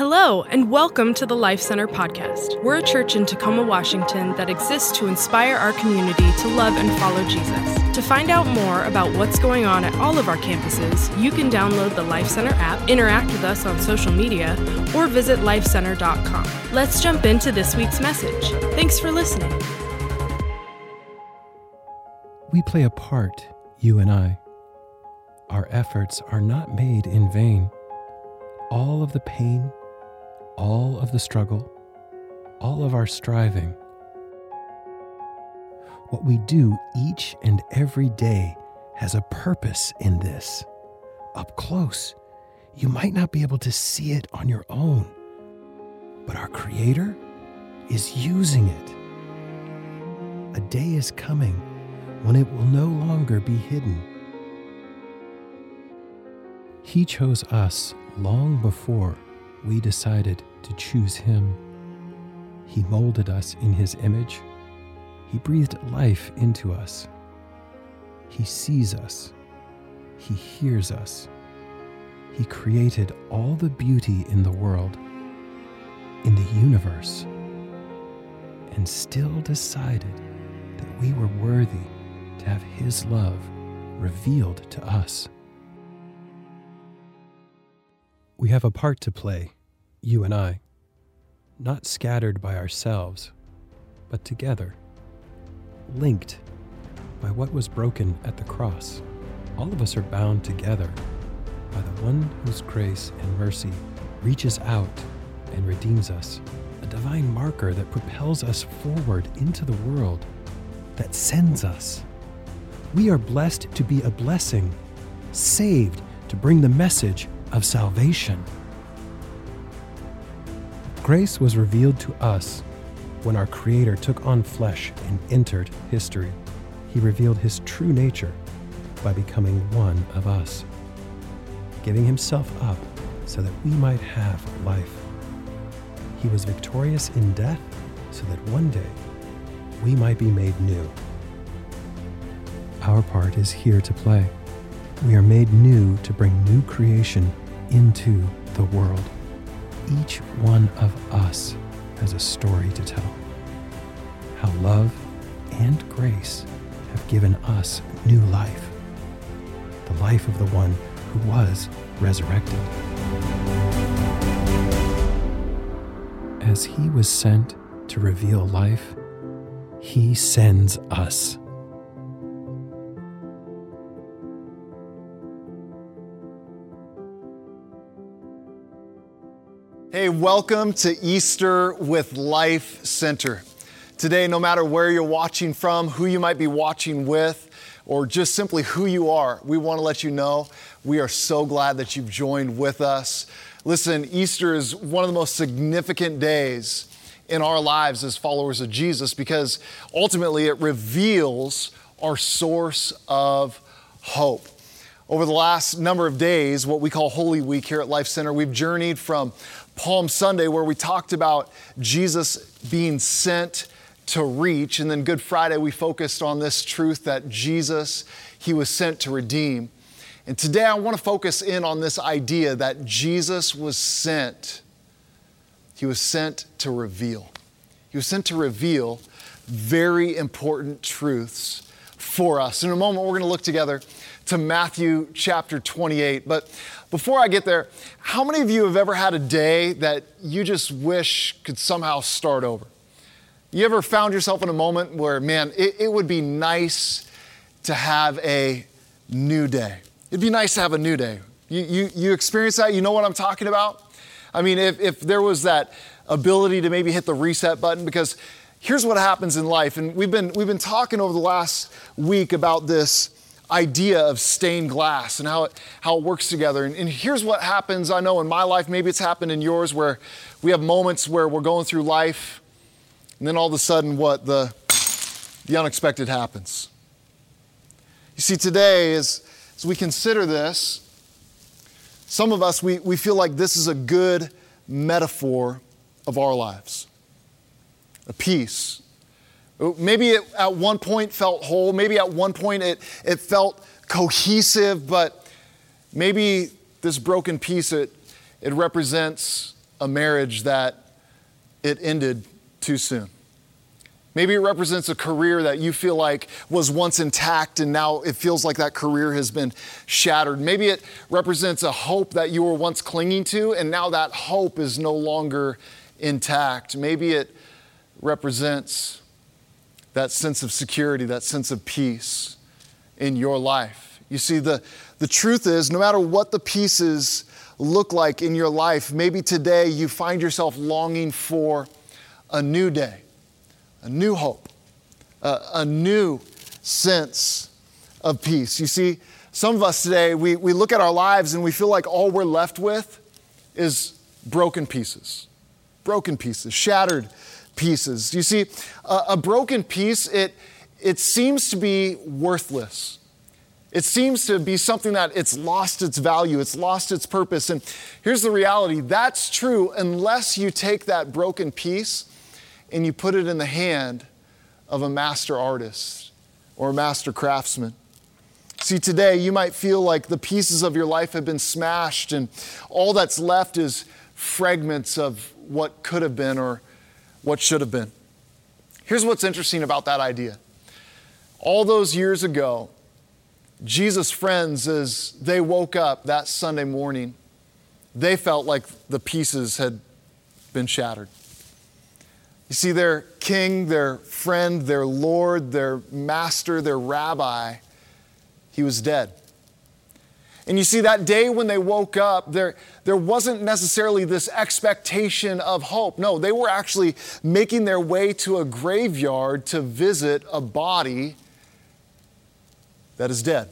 Hello, and welcome to the Life Center podcast. We're a church in Tacoma, Washington that exists to inspire our community to love and follow Jesus. To find out more about what's going on at all of our campuses, you can download the Life Center app, interact with us on social media, or visit lifecenter.com. Let's jump into this week's message. Thanks for listening. We play a part, you and I. Our efforts are not made in vain. All of the pain, all of the struggle, all of our striving. What we do each and every day has a purpose in this. Up close, you might not be able to see it on your own, but our Creator is using it. A day is coming when it will no longer be hidden. He chose us long before we decided to choose Him. He molded us in His image. He breathed life into us. He sees us. He hears us. He created all the beauty in the world, in the universe, and still decided that we were worthy to have His love revealed to us. We have a part to play, you and I, not scattered by ourselves, but together, linked by what was broken at the cross. All of us are bound together by the one whose grace and mercy reaches out and redeems us, a divine marker that propels us forward into the world, that sends us. We are blessed to be a blessing, saved to bring the message of salvation. Grace was revealed to us when our Creator took on flesh and entered history. He revealed His true nature by becoming one of us, giving Himself up so that we might have life. He was victorious in death so that one day we might be made new. Our part is here to play. We are made new to bring new creation into the world. Each one of us has a story to tell. How love and grace have given us new life, the life of the one who was resurrected. As he was sent to reveal life, he sends us. Hey, welcome to Easter with Life Center. Today, no matter where you're watching from, who you might be watching with, or just simply who you are, we want to let you know we are so glad that you've joined with us. Listen, Easter is one of the most significant days in our lives as followers of Jesus because ultimately it reveals our source of hope. Over the last number of days, what we call Holy Week here at Life Center, we've journeyed from Palm Sunday, where we talked about Jesus being sent to reach. And then Good Friday, we focused on this truth that Jesus, He was sent to redeem. And today, I want to focus in on this idea that Jesus was sent. He was sent to reveal. He was sent to reveal very important truths for us. In a moment, we're going to look together to Matthew chapter 28. But before I get there, how many of you have ever had a day that you just wish could somehow start over? You ever found yourself in a moment where, man, it, it would be nice to have a new day? It'd be nice to have a new day. You, you, you experience that? You know what I'm talking about? I mean, if, if there was that ability to maybe hit the reset button, because here's what happens in life, and we've been, we've been talking over the last week about this idea of stained glass and how it, how it works together. And, and, here's what happens I know in my life, maybe it's happened in yours, where we have moments where we're going through life, and then all of a sudden, what? The, the unexpected happens. You see, today, as, as we consider this, some of us, we, we feel like this is a good metaphor of our lives a piece, Maybe it at one point felt whole, maybe at one point it, it felt cohesive, but maybe this broken piece, it, it represents a marriage that it ended too soon. Maybe it represents a career that you feel like was once intact and now it feels like that career has been shattered. Maybe it represents a hope that you were once clinging to and now that hope is no longer intact. Maybe it represents that sense of security, that sense of peace in your life. You see, the, the truth is, no matter what the pieces look like in your life, maybe today you find yourself longing for a new day a new hope, a, a new sense of peace. You see, some of us today, we, we look at our lives and we feel like all we're left with is broken pieces, broken pieces, shattered pieces. You see, a, a broken piece, it, it seems to be worthless. It seems to be something that it's lost its value, it's lost its purpose. And here's the reality that's true unless you take that broken piece and you put it in the hand of a master artist or a master craftsman. See, today you might feel like the pieces of your life have been smashed, and all that's left is fragments of what could have been or what should have been. Here's what's interesting about that idea. All those years ago, Jesus' friends, as they woke up that Sunday morning, they felt like the pieces had been shattered. You see, their king, their friend, their Lord, their master, their rabbi, he was dead. And you see, that day when they woke up, there, there wasn't necessarily this expectation of hope. No, they were actually making their way to a graveyard to visit a body that is dead.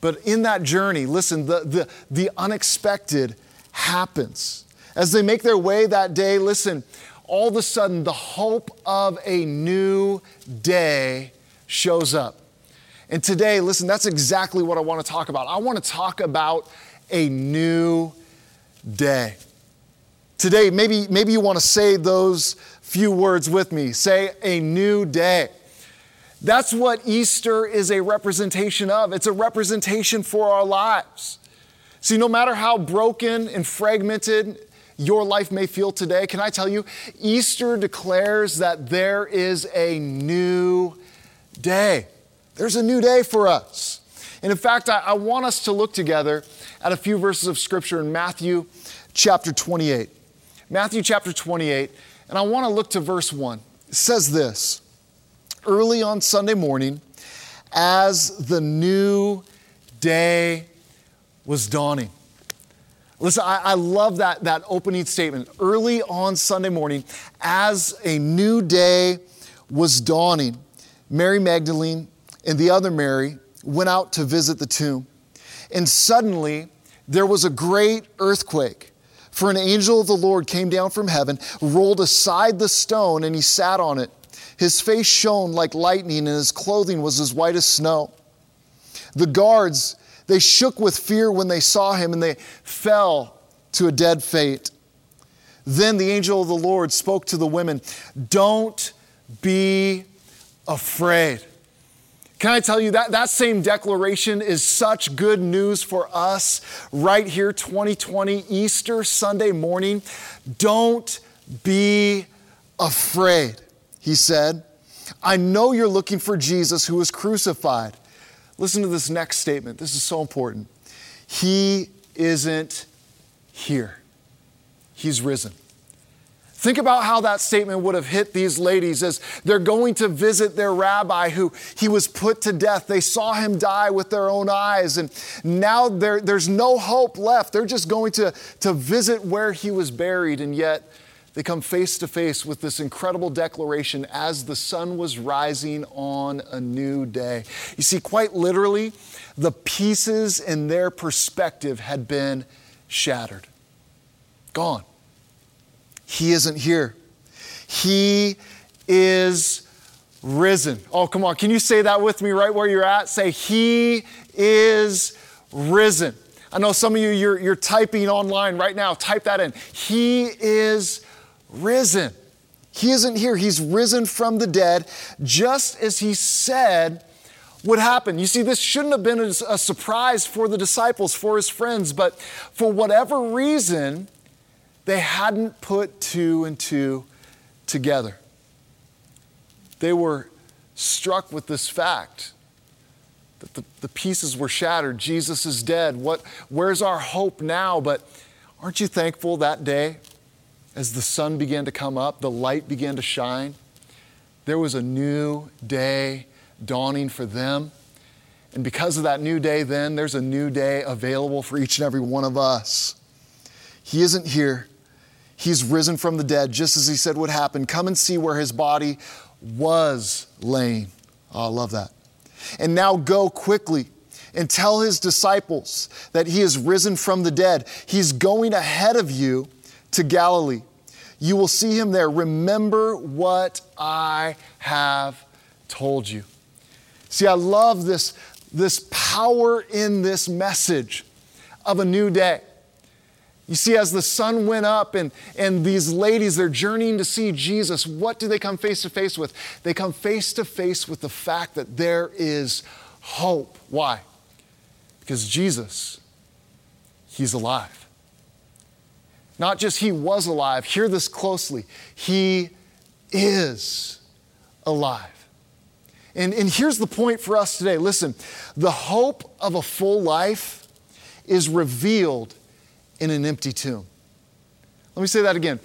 But in that journey, listen, the, the, the unexpected happens. As they make their way that day, listen, all of a sudden the hope of a new day shows up. And today, listen, that's exactly what I want to talk about. I want to talk about a new day. Today, maybe, maybe you want to say those few words with me. Say a new day. That's what Easter is a representation of. It's a representation for our lives. See, no matter how broken and fragmented your life may feel today, can I tell you, Easter declares that there is a new day. There's a new day for us. And in fact, I, I want us to look together at a few verses of scripture in Matthew chapter 28. Matthew chapter 28, and I want to look to verse 1. It says this Early on Sunday morning, as the new day was dawning. Listen, I, I, love that, that opening statement. Early on Sunday morning, as a new day was dawning, Mary Magdalene and the other Mary went out to visit the tomb. And suddenly, there was a great earthquake. For an angel of the Lord came down from heaven, rolled aside the stone, and he sat on it. His face shone like lightning, and his clothing was as white as snow. The guards they shook with fear when they saw him and they fell to a dead fate. Then the angel of the Lord spoke to the women Don't be afraid. Can I tell you that that same declaration is such good news for us right here, 2020, Easter Sunday morning? Don't be afraid, he said. I know you're looking for Jesus who was crucified. Listen to this next statement. This is so important. He isn't here, He's risen. Think about how that statement would have hit these ladies as they're going to visit their rabbi who he was put to death. They saw him die with their own eyes, and now there's no hope left. They're just going to, to visit where he was buried, and yet they come face to face with this incredible declaration as the sun was rising on a new day. You see, quite literally, the pieces in their perspective had been shattered, gone. He isn't here. He is risen. Oh, come on. Can you say that with me right where you're at? Say, He is risen. I know some of you, you're, you're typing online right now. Type that in. He is risen. He isn't here. He's risen from the dead, just as he said would happen. You see, this shouldn't have been a, surprise for the disciples, for his friends, but for whatever reason, they hadn't put two and two together. They were struck with this fact that the, the pieces were shattered. Jesus is dead. What, where's our hope now? But aren't you thankful that day as the sun began to come up, the light began to shine? There was a new day dawning for them. And because of that new day, then there's a new day available for each and every one of us. He isn't here. He's risen from the dead, just as he said would happen. Come and see where his body was laying. Oh, I love that. And now go quickly and tell his disciples that he is risen from the dead. He's going ahead of you to Galilee. You will see him there. Remember what I have told you. See, I love this, this power in this message of a new day. You see, as the sun went up and, and these ladies, they're journeying to see Jesus, what do they come face to face with? They come face to face with the fact that there is hope. Why? Because Jesus, He's alive. Not just He was alive, hear this closely, He is alive. And, and here's the point for us today listen, the hope of a full life is revealed in an empty tomb. Let me say that again.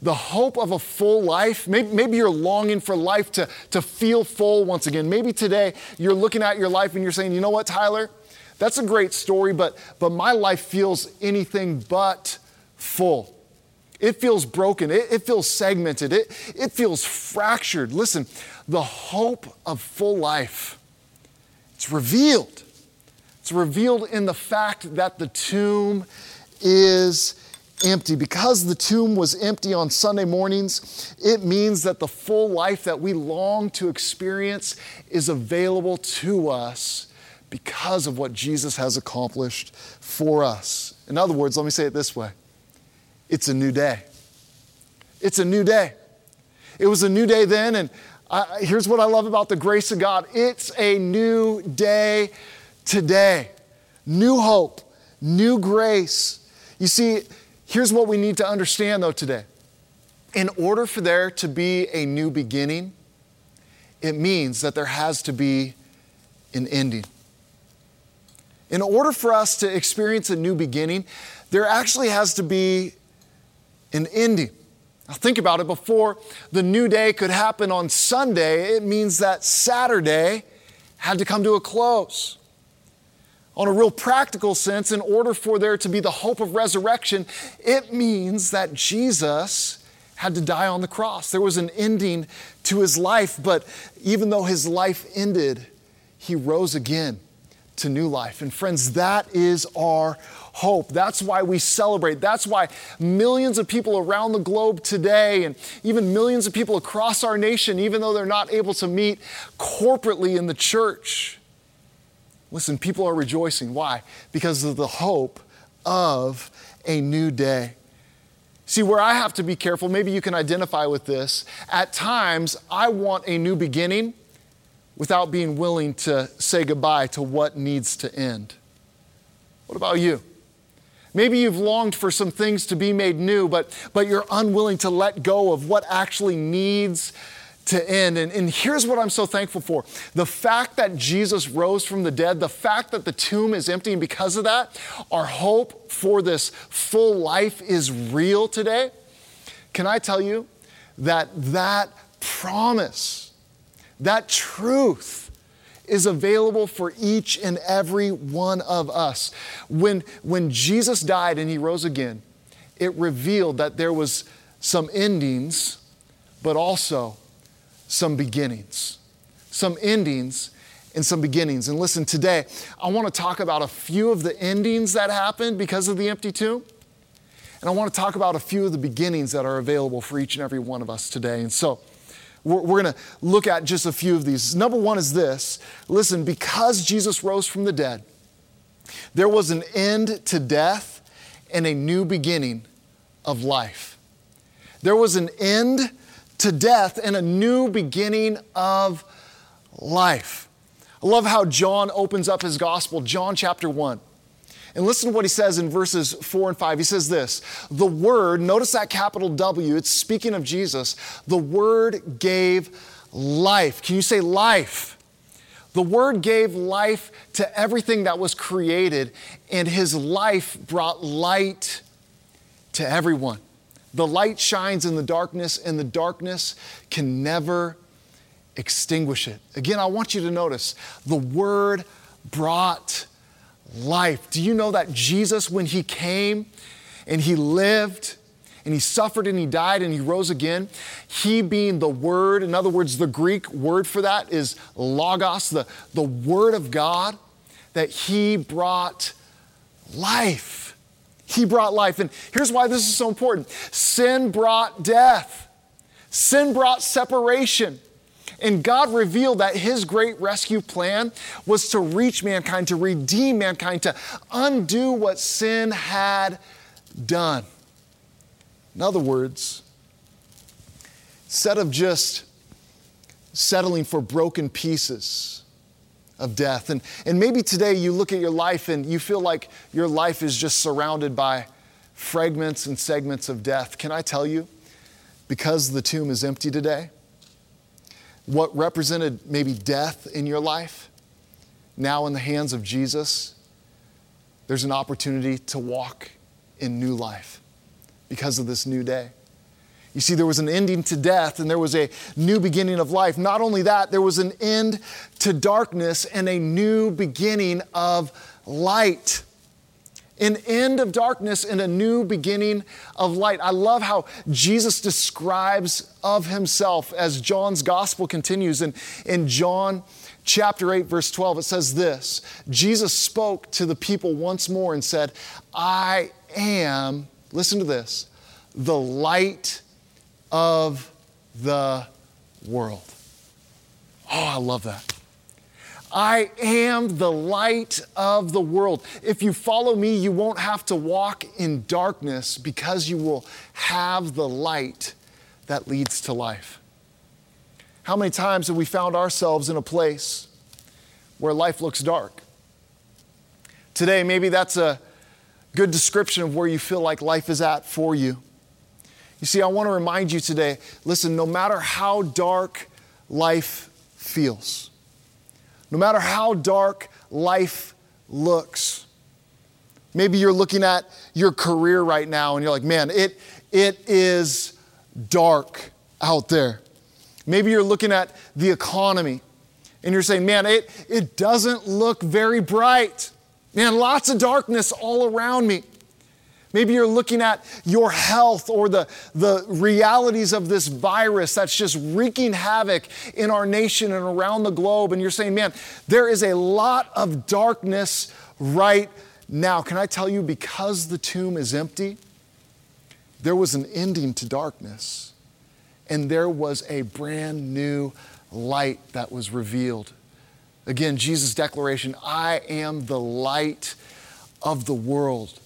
The hope of a full life, maybe, maybe, you're longing for life to, to feel full once again. Maybe today you're looking at your life and you're saying, you know what, Tyler? That's a great story, but, but my life feels anything but full. It feels broken. It, it feels segmented. It, it feels fractured. Listen, the hope of full life, it's revealed. It's revealed in the fact that the tomb is empty. Because the tomb was empty on Sunday mornings, it means that the full life that we long to experience is available to us because of what Jesus has accomplished for us. In other words, let me say it this way it's a new day. It's a new day. It was a new day then, and I, here's what I love about the grace of God it's a new day today. New hope, new grace, you see, here's what we need to understand though today. In order for there to be a new beginning, it means that there has to be an ending. In order for us to experience a new beginning, there actually has to be an ending. Now, think about it before the new day could happen on Sunday, it means that Saturday had to come to a close on a real practical sense, in order for there to be the hope of resurrection, it means that Jesus had to die on the cross. There was an ending to his life, but even though his life ended, he rose again to new life. And friends, that is our hope. That's why we celebrate. That's why millions of people around the globe today, and even millions of people across our nation, even though they're not able to meet corporately in the church, Listen, people are rejoicing. Why? Because of the hope of a new day. See, where I have to be careful, maybe you can identify with this. At times, I want a new beginning without being willing to say goodbye to what needs to end. What about you? Maybe you've longed for some things to be made new, but, but you're unwilling to let go of what actually needs to end. And, and here's what I'm so thankful for the fact that Jesus rose from the dead, the fact that the tomb is empty, and because of that, our hope for this full life is real today. Can I tell you that that promise, that truth, is available for each and every one of us. When, when Jesus died and he rose again, it revealed that there was some endings, but also some beginnings, some endings and some beginnings. And listen, today I want to talk about a few of the endings that happened because of the empty tomb. And I want to talk about a few of the beginnings that are available for each and every one of us today. And so we're, we're going to look at just a few of these. Number one is this listen, because Jesus rose from the dead, there was an end to death and a new beginning of life. There was an end to death and a new beginning of life. I love how John opens up his gospel, John chapter 1. And listen to what he says in verses four and five. He says this The Word, notice that capital W, it's speaking of Jesus. The Word gave life. Can you say life? The Word gave life to everything that was created, and His life brought light to everyone. The light shines in the darkness, and the darkness can never extinguish it. Again, I want you to notice the Word brought life. Do you know that Jesus, when He came and He lived, and he suffered and he died and he rose again. He being the Word, in other words, the Greek word for that is logos, the, the Word of God, that he brought life. He brought life. And here's why this is so important sin brought death, sin brought separation. And God revealed that His great rescue plan was to reach mankind, to redeem mankind, to undo what sin had done. In other words, instead of just settling for broken pieces of death, and, and maybe today you look at your life and you feel like your life is just surrounded by fragments and segments of death. Can I tell you, because the tomb is empty today, what represented maybe death in your life, now in the hands of Jesus, there's an opportunity to walk in new life because of this new day. You see, there was an ending to death and there was a new beginning of life. Not only that, there was an end to darkness and a new beginning of light. An end of darkness and a new beginning of light. I love how Jesus describes of himself as John's gospel continues. And in John chapter 8, verse 12, it says this Jesus spoke to the people once more and said, I am listen to this, the light of the world. Oh, I love that. I am the light of the world. If you follow me, you won't have to walk in darkness because you will have the light that leads to life. How many times have we found ourselves in a place where life looks dark? Today, maybe that's a good description of where you feel like life is at for you. You see, I want to remind you today listen, no matter how dark life feels, no matter how dark life looks, maybe you're looking at your career right now and you're like, man, it, it is dark out there. Maybe you're looking at the economy and you're saying, man, it, it doesn't look very bright. Man, lots of darkness all around me. Maybe you're looking at your health or the, the realities of this virus that's just wreaking havoc in our nation and around the globe, and you're saying, man, there is a lot of darkness right now. Can I tell you, because the tomb is empty, there was an ending to darkness, and there was a brand new light that was revealed. Again, Jesus' declaration I am the light of the world.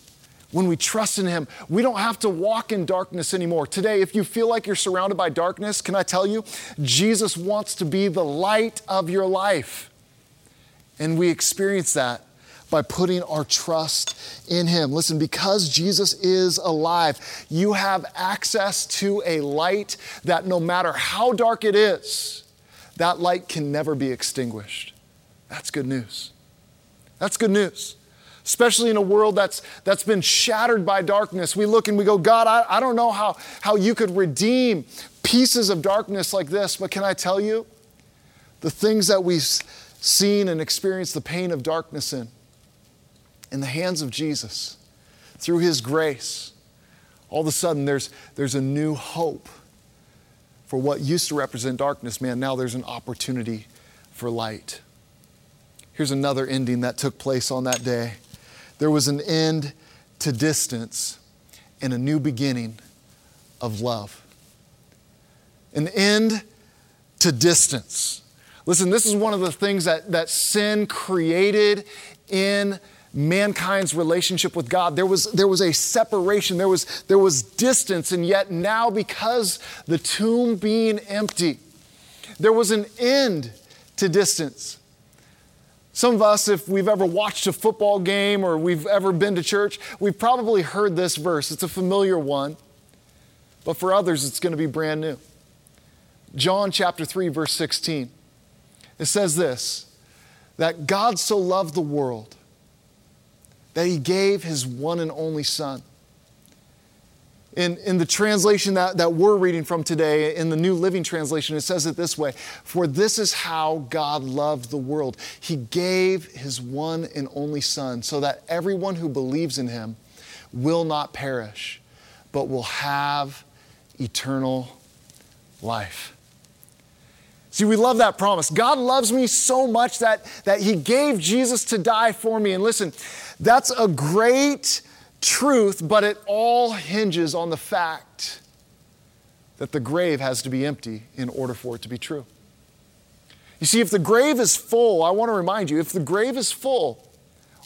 When we trust in Him, we don't have to walk in darkness anymore. Today, if you feel like you're surrounded by darkness, can I tell you, Jesus wants to be the light of your life. And we experience that by putting our trust in Him. Listen, because Jesus is alive, you have access to a light that no matter how dark it is, that light can never be extinguished. That's good news. That's good news. Especially in a world that's, that's been shattered by darkness. We look and we go, God, I, I don't know how, how you could redeem pieces of darkness like this, but can I tell you? The things that we've seen and experienced the pain of darkness in, in the hands of Jesus, through His grace, all of a sudden there's, there's a new hope for what used to represent darkness. Man, now there's an opportunity for light. Here's another ending that took place on that day there was an end to distance and a new beginning of love. An end to distance. Listen, this is one of the things that, that sin created in mankind's relationship with God. There was, there was a separation, there was, there was distance, and yet now, because the tomb being empty, there was an end to distance. Some of us, if we've ever watched a football game or we've ever been to church, we've probably heard this verse. It's a familiar one, but for others, it's going to be brand new. John chapter 3, verse 16. It says this that God so loved the world that he gave his one and only Son in, in the translation that, that we're reading from today, in the New Living Translation, it says it this way For this is how God loved the world. He gave his one and only Son so that everyone who believes in him will not perish, but will have eternal life. See, we love that promise. God loves me so much that, that He gave Jesus to die for me. And listen, that's a great truth, but it all hinges on the fact that the grave has to be empty in order for it to be true. You see, if the grave is full, I want to remind you if the grave is full,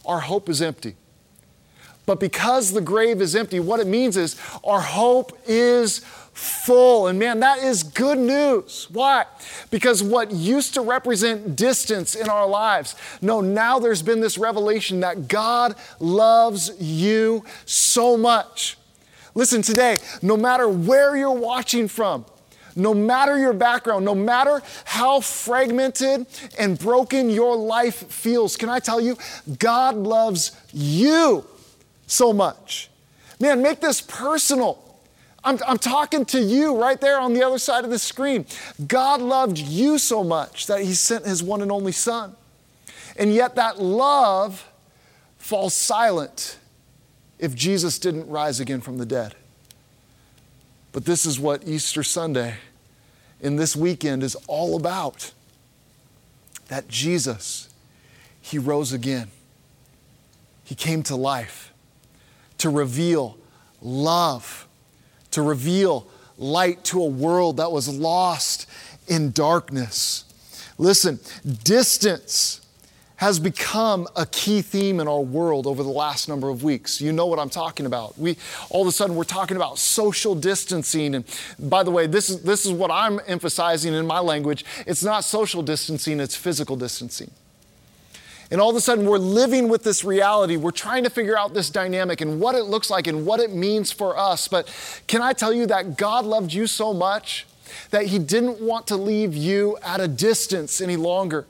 our hope is empty. But because the grave is empty, what it means is our hope is full. And man, that is good news. Why? Because what used to represent distance in our lives, no, now there's been this revelation that God loves you so much. Listen, today, no matter where you're watching from, no matter your background, no matter how fragmented and broken your life feels, can I tell you, God loves you so much. Man, make this personal. I'm, I'm talking to you right there on the other side of the screen. God loved you so much that He sent His one and only Son. And yet, that love falls silent if Jesus didn't rise again from the dead. But this is what Easter Sunday in this weekend is all about that Jesus, He rose again. He came to life to reveal love to reveal light to a world that was lost in darkness. Listen, distance has become a key theme in our world over the last number of weeks. You know what I'm talking about. We all of a sudden we're talking about social distancing and by the way, this is this is what I'm emphasizing in my language. It's not social distancing, it's physical distancing. And all of a sudden, we're living with this reality. We're trying to figure out this dynamic and what it looks like and what it means for us. But can I tell you that God loved you so much that He didn't want to leave you at a distance any longer?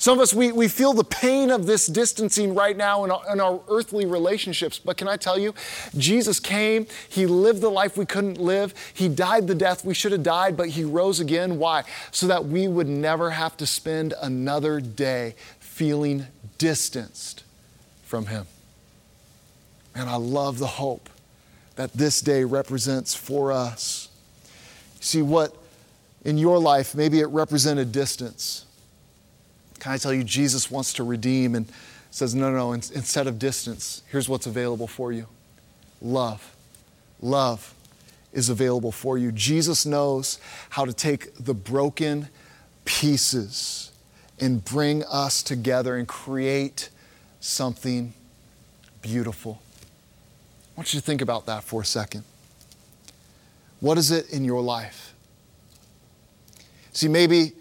Some of us, we, we feel the pain of this distancing right now in our, in our earthly relationships. But can I tell you, Jesus came, He lived the life we couldn't live, He died the death we should have died, but He rose again. Why? So that we would never have to spend another day feeling distanced from Him. And I love the hope that this day represents for us. See what in your life, maybe it represented distance. Can I tell you, Jesus wants to redeem and says, no, no, no, instead of distance, here's what's available for you love. Love is available for you. Jesus knows how to take the broken pieces and bring us together and create something beautiful. I want you to think about that for a second. What is it in your life? See, maybe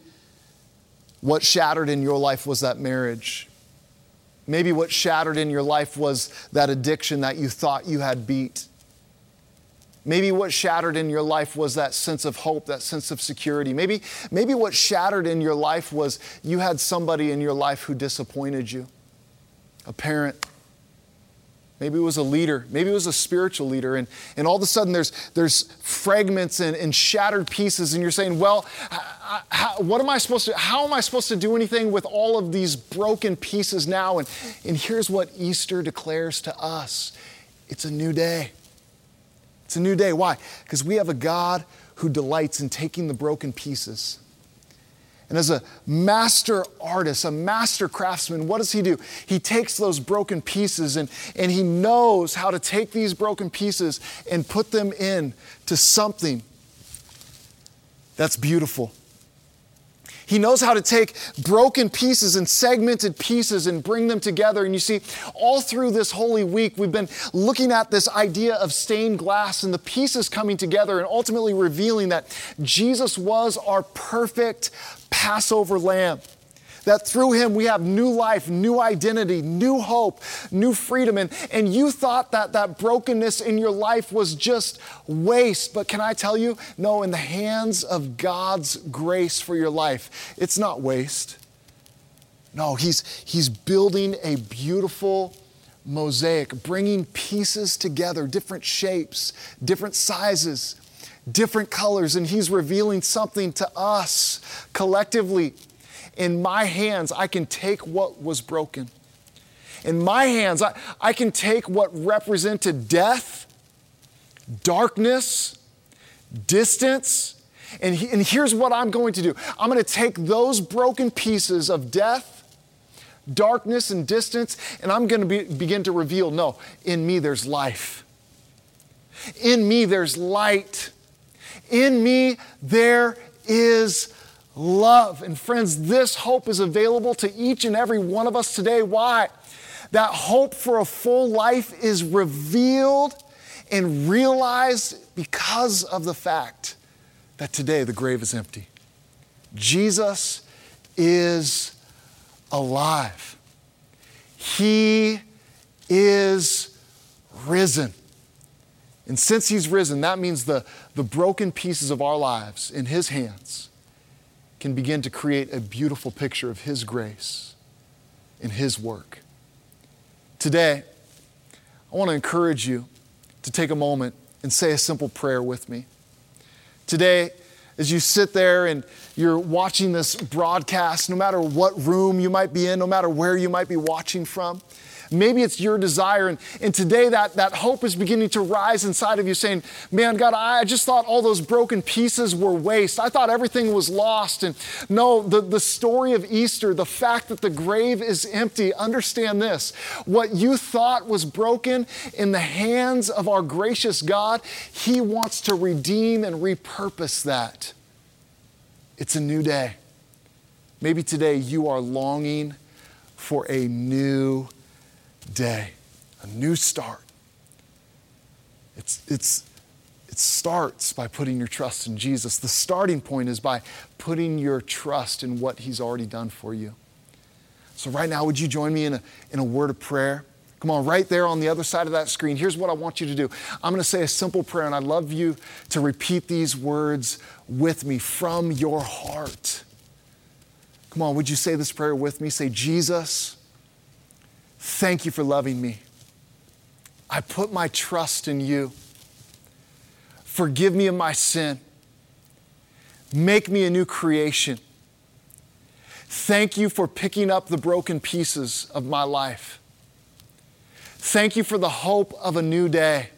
what shattered in your life was that marriage. Maybe what shattered in your life was that addiction that you thought you had beat. Maybe what shattered in your life was that sense of hope, that sense of security. Maybe, maybe what shattered in your life was you had somebody in your life who disappointed you a parent. Maybe it was a leader. Maybe it was a spiritual leader. And, and all of a sudden there's, there's fragments and, and shattered pieces, and you're saying, Well, what am I supposed to, how am I supposed to do anything with all of these broken pieces now? And, and here's what Easter declares to us it's a new day. It's a new day. Why? Because we have a God who delights in taking the broken pieces. And as a master artist, a master craftsman, what does he do? He takes those broken pieces and, and he knows how to take these broken pieces and put them in to something that's beautiful. He knows how to take broken pieces and segmented pieces and bring them together. And you see, all through this Holy Week, we've been looking at this idea of stained glass and the pieces coming together and ultimately revealing that Jesus was our perfect Passover lamb that through him we have new life, new identity, new hope, new freedom. And, and you thought that that brokenness in your life was just waste. But can I tell you, no, in the hands of God's grace for your life, it's not waste. No, he's, he's building a beautiful mosaic, bringing pieces together, different shapes, different sizes, different colors, and He's revealing something to us collectively. In my hands, I can take what was broken. In my hands, I, I can take what represented death, darkness, distance, and, he, and here's what I'm going to do I'm going to take those broken pieces of death, darkness and distance, and I'm going to be, begin to reveal no, in me there's life. In me there's light. In me there is love. And friends, this hope is available to each and every one of us today. Why? That hope for a full life is revealed and realized because of the fact that today the grave is empty. Jesus is alive. He is risen. And since He's risen, that means the, the broken pieces of our lives in His hands can begin to create a beautiful picture of His grace in His work. Today, I want to encourage you to take a moment and say a simple prayer with me. Today, as you sit there and you're watching this broadcast, no matter what room you might be in, no matter where you might be watching from, maybe it's your desire. And, and today that, that hope is beginning to rise inside of you, saying, Man, God, I just thought all those broken pieces were waste. I thought everything was lost. And no, the, the story of Easter, the fact that the grave is empty, understand this. What you thought was broken in the hands of our gracious God, He wants to redeem and repurpose that. It's a new day. Maybe today you are longing for a new day, a new start. It's, it's, it starts by putting your trust in Jesus. The starting point is by putting your trust in what He's already done for you. So, right now, would you join me in a, in a word of prayer? Come on, right there on the other side of that screen. Here's what I want you to do. I'm going to say a simple prayer, and I'd love you to repeat these words with me from your heart. Come on, would you say this prayer with me? Say, Jesus, thank you for loving me. I put my trust in you. Forgive me of my sin. Make me a new creation. Thank you for picking up the broken pieces of my life. Thank you for the hope of a new day.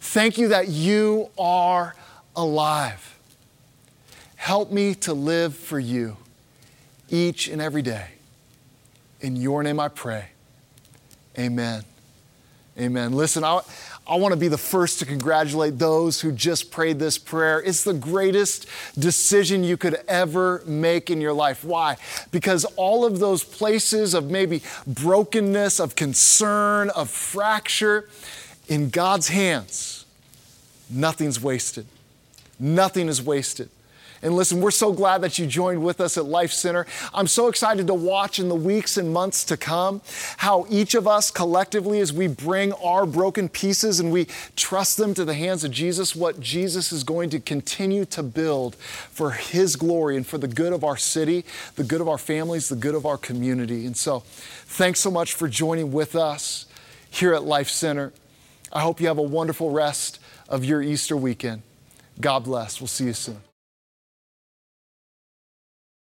Thank you that you are alive. Help me to live for you each and every day. In your name I pray. Amen. Amen. Listen, I, I want to be the first to congratulate those who just prayed this prayer. It's the greatest decision you could ever make in your life. Why? Because all of those places of maybe brokenness, of concern, of fracture, in God's hands, nothing's wasted. Nothing is wasted. And listen, we're so glad that you joined with us at Life Center. I'm so excited to watch in the weeks and months to come how each of us collectively, as we bring our broken pieces and we trust them to the hands of Jesus, what Jesus is going to continue to build for His glory and for the good of our city, the good of our families, the good of our community. And so, thanks so much for joining with us here at Life Center. I hope you have a wonderful rest of your Easter weekend. God bless. We'll see you soon.